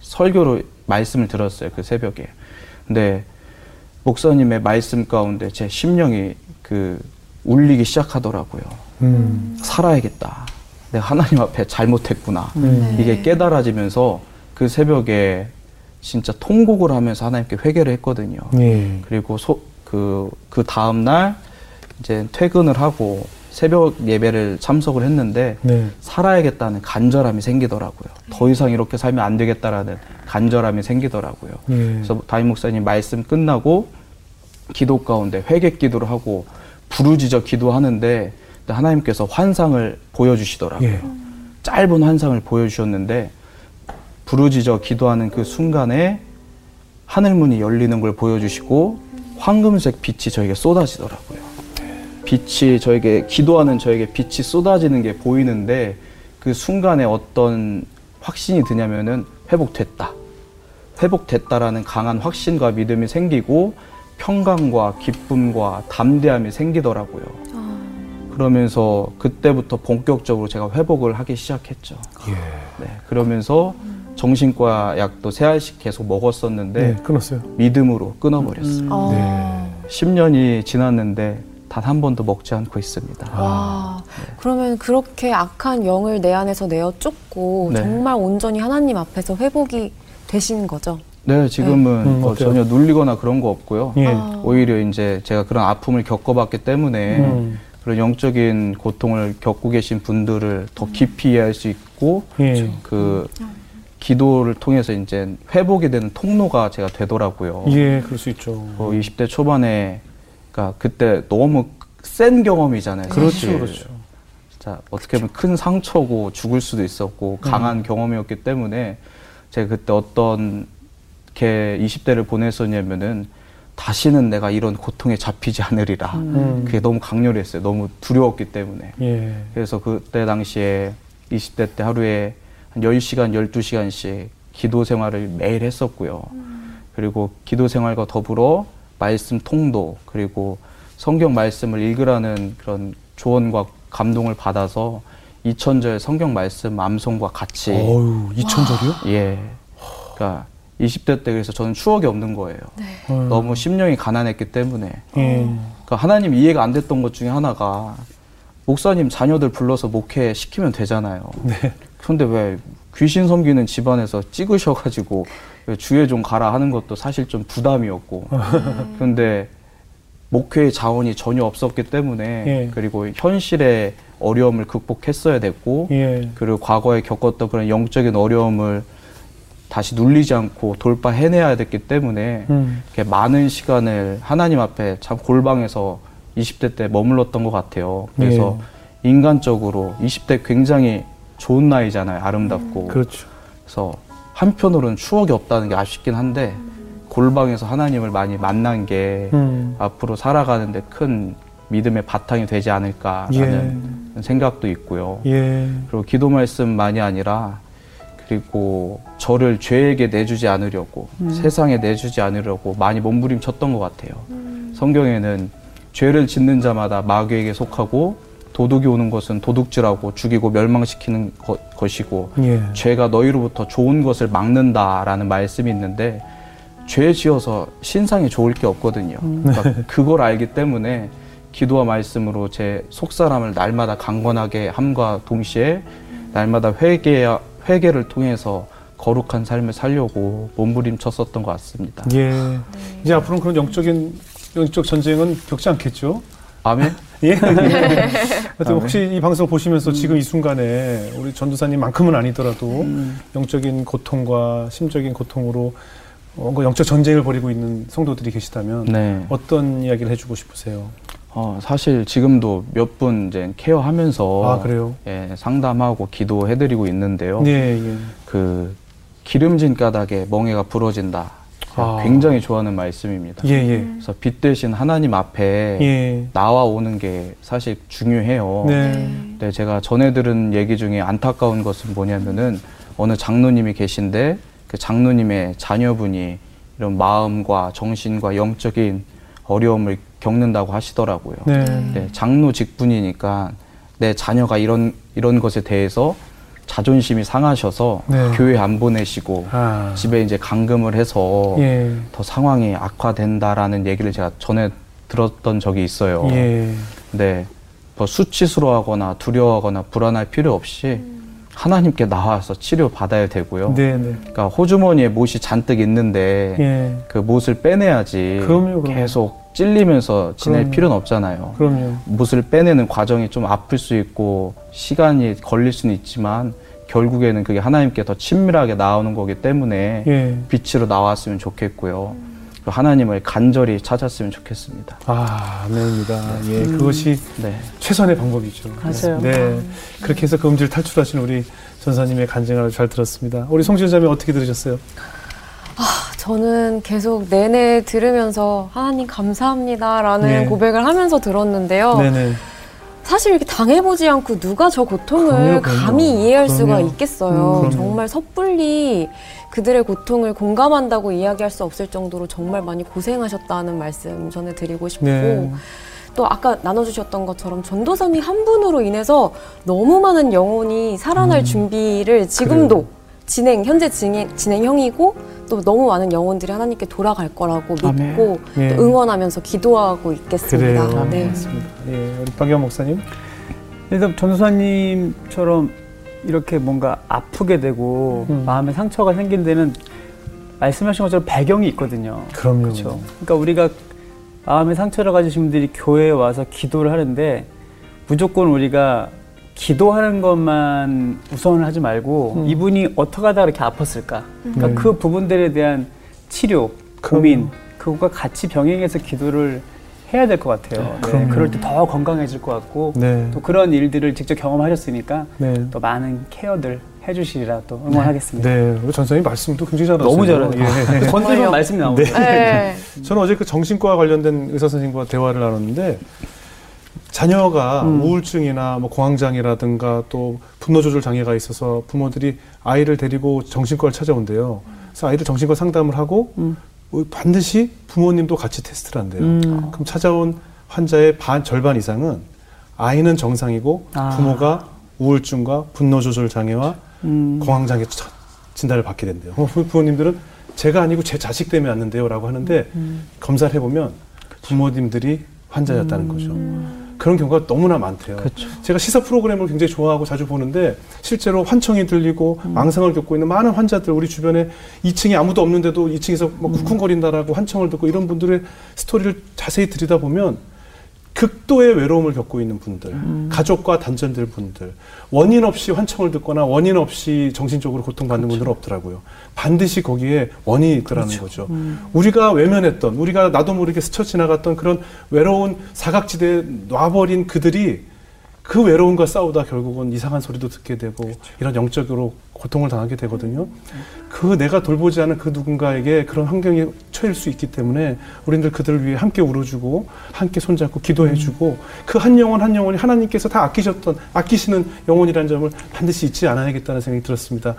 설교를 말씀을 들었어요. 그 새벽에. 근데 목사님의 말씀 가운데 제 심령이 그 울리기 시작하더라고요. 음. 살아야겠다. 내가 하나님 앞에 잘못했구나. 음. 이게 깨달아지면서 그 새벽에 진짜 통곡을 하면서 하나님께 회개를 했거든요. 예. 그리고 소, 그, 그 다음날 이제 퇴근을 하고 새벽 예배를 참석을 했는데 네. 살아야겠다는 간절함이 생기더라고요. 더 이상 이렇게 살면 안 되겠다라는 간절함이 생기더라고요. 예. 그래서 담임 목사님 말씀 끝나고 기도 가운데 회개 기도를 하고 부르짖어 기도하는데 하나님께서 환상을 보여주시더라고요. 예. 짧은 환상을 보여주셨는데 부르짖어 기도하는 그 순간에 하늘 문이 열리는 걸 보여주시고 황금색 빛이 저에게 쏟아지더라고요. 빛이 저에게 기도하는 저에게 빛이 쏟아지는 게 보이는데 그 순간에 어떤 확신이 드냐면은 회복됐다. 회복됐다라는 강한 확신과 믿음이 생기고 평강과 기쁨과 담대함이 생기더라고요. 그러면서 그때부터 본격적으로 제가 회복을 하기 시작했죠. 네, 그러면서 정신과 약도 세 알씩 계속 먹었었는데 네, 끊었어요. 믿음으로 끊어버렸어요. 아, 10년이 지났는데 단 한 번도 먹지 않고 있습니다. 와, 그러면 그렇게 악한 영을 내 안에서 내어 쫓고 네. 정말 온전히 하나님 앞에서 회복이 되신 거죠? 네, 지금은 음, 어, 어때요? 전혀 눌리거나 그런 거 없고요. 예. 아. 오히려 이제 제가 그런 아픔을 겪어봤기 때문에 음. 그런 영적인 고통을 겪고 계신 분들을 더 깊이 이해할 수 있고 예. 그 기도를 통해서 이제 회복이 되는 통로가 제가 되더라고요. 예, 그럴 수 있죠. 어, 20대 초반에 그러니까 그때 너무 센 경험이잖아요. 그렇죠. 그렇죠. 진짜 어떻게 보면 큰 상처고 죽을 수도 있었고 강한 경험이었기 때문에 제가 그때 어떤 게 20대를 보냈었냐면은 다시는 내가 이런 고통에 잡히지 않으리라. 음. 그게 너무 강렬했어요. 너무 두려웠기 때문에. 예. 그래서 그때 당시에 20대 때 하루에 한 10시간, 12시간씩 기도 생활을 매일 했었고요. 그리고 기도 생활과 더불어 말씀 통도, 그리고 성경 말씀을 읽으라는 그런 조언과 감동을 받아서 2000절 성경 말씀 암송과 같이 어유, 2천절이요? 예. 그러니까 20대 때 그래서 저는 추억이 없는 거예요. 어. 너무 심령이 가난했기 때문에. 예. 그러니까 하나님 이해가 안 됐던 것 중에 하나가 목사님 자녀들 불러서 목회 시키면 되잖아요. 네. 그런데 왜 귀신 섬기는 집안에서 찍으셔가지고 왜 주에 좀 가라 하는 것도 사실 좀 부담이었고. 그런데 목회의 자원이 전혀 없었기 때문에 예. 그리고 현실의 어려움을 극복했어야 됐고 예. 그리고 과거에 겪었던 그런 영적인 어려움을 다시 눌리지 않고 돌파해내야 됐기 때문에 음. 많은 시간을 하나님 앞에 참 골방에서 20대 때 머물렀던 것 같아요. 그래서 인간적으로 20대 굉장히 좋은 나이잖아요. 아름답고. 그렇죠. 그래서 한편으로는 추억이 없다는 게 아쉽긴 한데 골방에서 하나님을 많이 만난 게 음. 앞으로 살아가는데 큰 믿음의 바탕이 되지 않을까라는 생각도 있고요. 예. 그리고 기도 말씀만이 아니라 그리고 저를 죄에게 내주지 않으려고 세상에 내주지 않으려고 많이 몸부림쳤던 것 같아요. 성경에는 죄를 짓는 자마다 마귀에게 속하고 도둑이 오는 것은 도둑질하고 죽이고 멸망시키는 것, 것이고 예. 죄가 너희로부터 좋은 것을 막는다라는 말씀이 있는데 죄 지어서 신상이 좋을 게 없거든요. 그러니까 그걸 알기 때문에 기도와 말씀으로 제 속사람을 날마다 강건하게 함과 동시에 날마다 회개 회개를 통해서 거룩한 삶을 살려고 몸부림쳤었던 것 같습니다. 예. 이제 앞으로는 그런 영적인 영적 전쟁은 겪지 않겠죠? 아멘. 예. 하여튼 혹시 이 방송 보시면서 지금 이 순간에 우리 전도사님만큼은 아니더라도 영적인 고통과 심적인 고통으로 뭔가 영적 전쟁을 벌이고 있는 성도들이 계시다면 네. 어떤 이야기를 해주고 싶으세요? 어, 사실 지금도 몇 분 이제 케어하면서 아 그래요? 예, 상담하고 기도해드리고 있는데요. 네, 예. 그 기름진 까닭에 멍에가 부러진다. 제가 아. 굉장히 좋아하는 말씀입니다. 예, 예. 그래서 빛 대신 하나님 앞에 예. 나와 오는 게 사실 중요해요. 네. 근데 제가 전해 들은 얘기 중에 안타까운 것은 뭐냐면은 어느 장로님이 계신데 그 장로님의 자녀분이 이런 마음과 정신과 영적인 어려움을 겪는다고 하시더라고요. 네. 네, 장로 직분이니까 내 자녀가 이런 이런 것에 대해서 자존심이 상하셔서 네. 교회 안 보내시고 아. 집에 이제 감금을 해서 예. 더 상황이 악화된다라는 얘기를 제가 전에 들었던 적이 있어요. 예. 네, 뭐 수치스러워하거나 두려워하거나 불안할 필요 없이 하나님께 나와서 치료 받아야 되고요. 네, 네. 그러니까 호주머니에 못이 잔뜩 있는데 예. 그 못을 빼내야지 그럼요, 그럼요. 계속 찔리면서 지낼 그럼요. 필요는 없잖아요. 그럼요. 못을 빼내는 과정이 좀 아플 수 있고 시간이 걸릴 수는 있지만 결국에는 그게 하나님께 더 친밀하게 나오는 거기 때문에 예. 빛으로 나왔으면 좋겠고요. 하나님을 간절히 찾았으면 좋겠습니다. 아, 아멘입니다. 예, 그것이 네. 최선의 방법이죠. 맞아요. 네. 그렇게 해서 그 음질을 탈출하신 우리 전사님의 간증을 아주 잘 들었습니다. 우리 송지현 자매 어떻게 들으셨어요? 저는 계속 내내 들으면서 하나님 감사합니다라는 네. 고백을 하면서 들었는데요. 네네. 사실 이렇게 당해보지 않고 누가 저 고통을 그럼요, 그럼요. 감히 이해할 수가 그럼요. 있겠어요. 음. 정말 섣불리 그들의 고통을 공감한다고 이야기할 수 없을 정도로 정말 많이 고생하셨다는 말씀 전해드리고 싶고 네. 또 아까 나눠주셨던 것처럼 전도사님 한 분으로 인해서 너무 많은 영혼이 살아날 준비를 지금도 음. 그래요. 진행 현재 진행, 진행형이고 또 너무 많은 영혼들이 하나님께 돌아갈 거라고 아멘. 믿고 예. 또 응원하면서 기도하고 있겠습니다. 그래요. 네. 맞습니다. 예, 우리 박영 목사님. 그래서 전도사님처럼 이렇게 뭔가 아프게 되고 음. 마음에 상처가 생긴 데는 말씀하신 것처럼 배경이 있거든요. 그럼요. 그렇죠. 그러니까 우리가 마음에 상처를 가지신 분들이 교회에 와서 기도를 하는데 무조건 우리가 기도하는 것만 우선을 하지 말고 음. 이분이 어떻게 하다 그렇게 아팠을까? 그러니까 네. 그 부분들에 대한 치료, 고민, 그것과 같이 병행해서 기도를 해야 될 것 같아요. 네, 그럼요. 그럴 때 더 건강해질 것 같고 네. 또 그런 일들을 직접 경험하셨으니까 네. 또 많은 케어들 해주시리라 또 응원하겠습니다. 네, 우리 전사님 말씀도 굉장히 잘하세요. 너무 잘하세요. 예. 건들면 정말요? 말씀이 나오고. 네. 네. 저는 어제 그 정신과 관련된 의사 선생님과 대화를 나눴는데 자녀가 음. 우울증이나 뭐 공황장애라든가 또 분노 조절 장애가 있어서 부모들이 아이를 데리고 정신과를 찾아온대요. 그래서 아이를 정신과 상담을 하고 음. 어, 반드시 부모님도 같이 테스트를 한대요. 음. 그럼 찾아온 환자의 반 절반 이상은 아이는 정상이고 아. 부모가 우울증과 분노 조절 장애와 음. 공황장애 차- 진단을 받게 된대요. 어, 부- 부모님들은 제가 아니고 제 자식 때문에 왔는데요라고 하는데 음. 검사를 해보면 부모님들이 환자였다는 거죠. 그런 경우가 너무나 많대요. 그렇죠. 제가 시사 프로그램을 굉장히 좋아하고 자주 보는데 실제로 환청이 들리고 망상을 겪고 있는 많은 환자들 우리 주변에 2층에 아무도 없는데도 2층에서 막 쿵쿵거린다라고 환청을 듣고 이런 분들의 스토리를 자세히 들여다보면 극도의 외로움을 겪고 있는 분들, 가족과 단절될 분들, 원인 없이 환청을 듣거나 원인 없이 정신적으로 고통받는 분들은 없더라고요. 반드시 거기에 원인이 있더라는 거죠. 우리가 외면했던, 우리가 나도 모르게 스쳐 지나갔던 그런 외로운 사각지대에 놔버린 그들이 그 외로움과 싸우다 결국은 이상한 소리도 듣게 되고 이런 영적으로 고통을 당하게 되거든요. 그 내가 돌보지 않은 그 누군가에게 그런 환경에 처할 수 있기 때문에 우리들 그들을 위해 함께 울어주고 함께 손잡고 기도해주고 그한 영혼 한 영혼이 하나님께서 다 아끼셨던 아끼시는 영혼이라는 점을 반드시 잊지 않아야겠다는 생각이 들었습니다.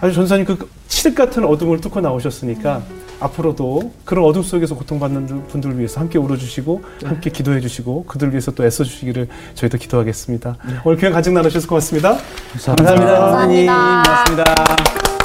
아주 전사님 그 칠흑 같은 어둠을 뚫고 나오셨으니까 앞으로도 그런 어둠 속에서 고통받는 분들을 위해서 함께 울어주시고 함께 기도해 주시고 그들 위해서 또 애써 주시기를 저희도 기도하겠습니다. 오늘 귀한 간증 나누셔서 고맙습니다. 감사합니다. 감사합니다. 고맙습니다.